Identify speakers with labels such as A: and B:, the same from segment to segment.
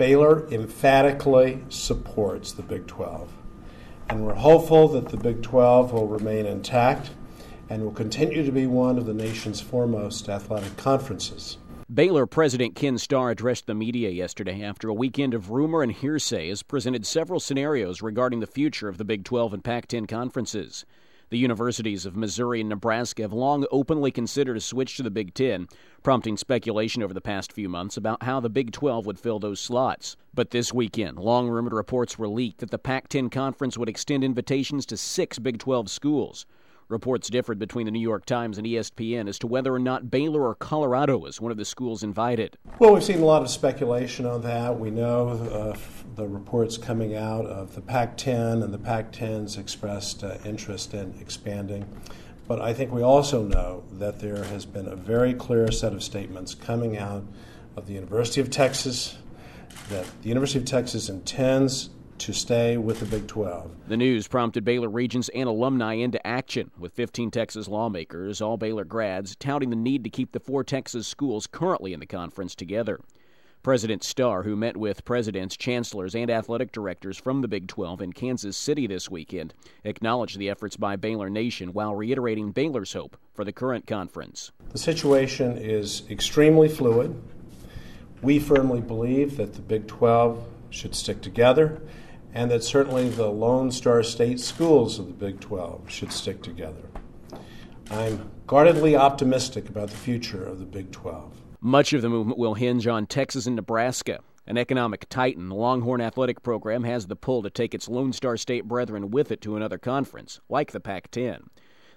A: Baylor emphatically supports the Big 12, and we're hopeful that the Big 12 will remain intact and will continue to be one of the nation's foremost athletic conferences.
B: Baylor President Ken Starr addressed the media yesterday after a weekend of rumor and hearsay has presented several scenarios regarding the future of the Big 12 and Pac 10 conferences. The universities of Missouri and Nebraska have long openly considered a switch to the Big Ten, prompting speculation over the past few months about how the Big 12 would fill those slots. But this weekend, long rumored reports were leaked that the Pac 10 conference would extend invitations to six Big 12 schools. Reports differed between the New York Times and ESPN as to whether or not Baylor or Colorado was one of the schools invited.
A: Well, we've seen a lot of speculation on that. We know uh, the reports coming out of the Pac 10 and the Pac 10's expressed uh, interest in expanding. But I think we also know that there has been a very clear set of statements coming out of the University of Texas that the University of Texas intends to stay with the Big 12.
B: The news prompted Baylor Regents and alumni into action, with 15 Texas lawmakers, all Baylor grads, touting the need to keep the four Texas schools currently in the conference together. President Starr, who met with presidents, chancellors, and athletic directors from the Big 12 in Kansas City this weekend, acknowledged the efforts by Baylor Nation while reiterating Baylor's hope for the current conference.
A: The situation is extremely fluid. We firmly believe that the Big 12 should stick together and that certainly the Lone Star State schools of the Big 12 should stick together. I'm guardedly optimistic about the future of the Big 12.
B: Much of the movement will hinge on Texas and Nebraska. An economic titan, the Longhorn Athletic Program has the pull to take its Lone Star State brethren with it to another conference, like the Pac 10.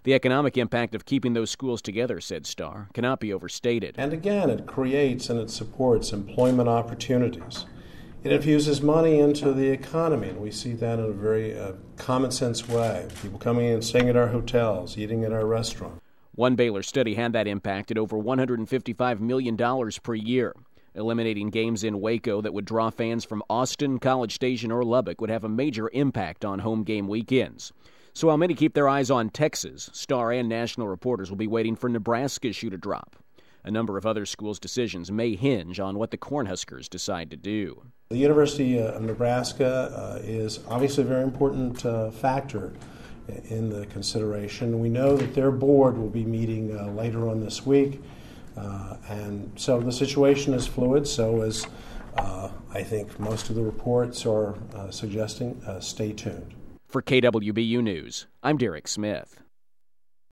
B: The economic impact of keeping those schools together, said Starr, cannot be overstated.
A: And again, it creates and it supports employment opportunities. It infuses money into the economy, and we see that in a very uh, common sense way. People coming in, staying at our hotels, eating at our restaurants.
B: One Baylor study had that impact at over $155 million per year. Eliminating games in Waco that would draw fans from Austin, College Station, or Lubbock would have a major impact on home game weekends. So while many keep their eyes on Texas, Starr and national reporters will be waiting for Nebraska's shoe to drop. A number of other schools' decisions may hinge on what the Cornhuskers decide to do.
A: The University of Nebraska uh, is obviously a very important uh, factor in the consideration. We know that their board will be meeting uh, later on this week, uh, and so the situation is fluid. So, as uh, I think most of the reports are uh, suggesting, stay tuned.
B: For KWBU News, I'm Derek Smith.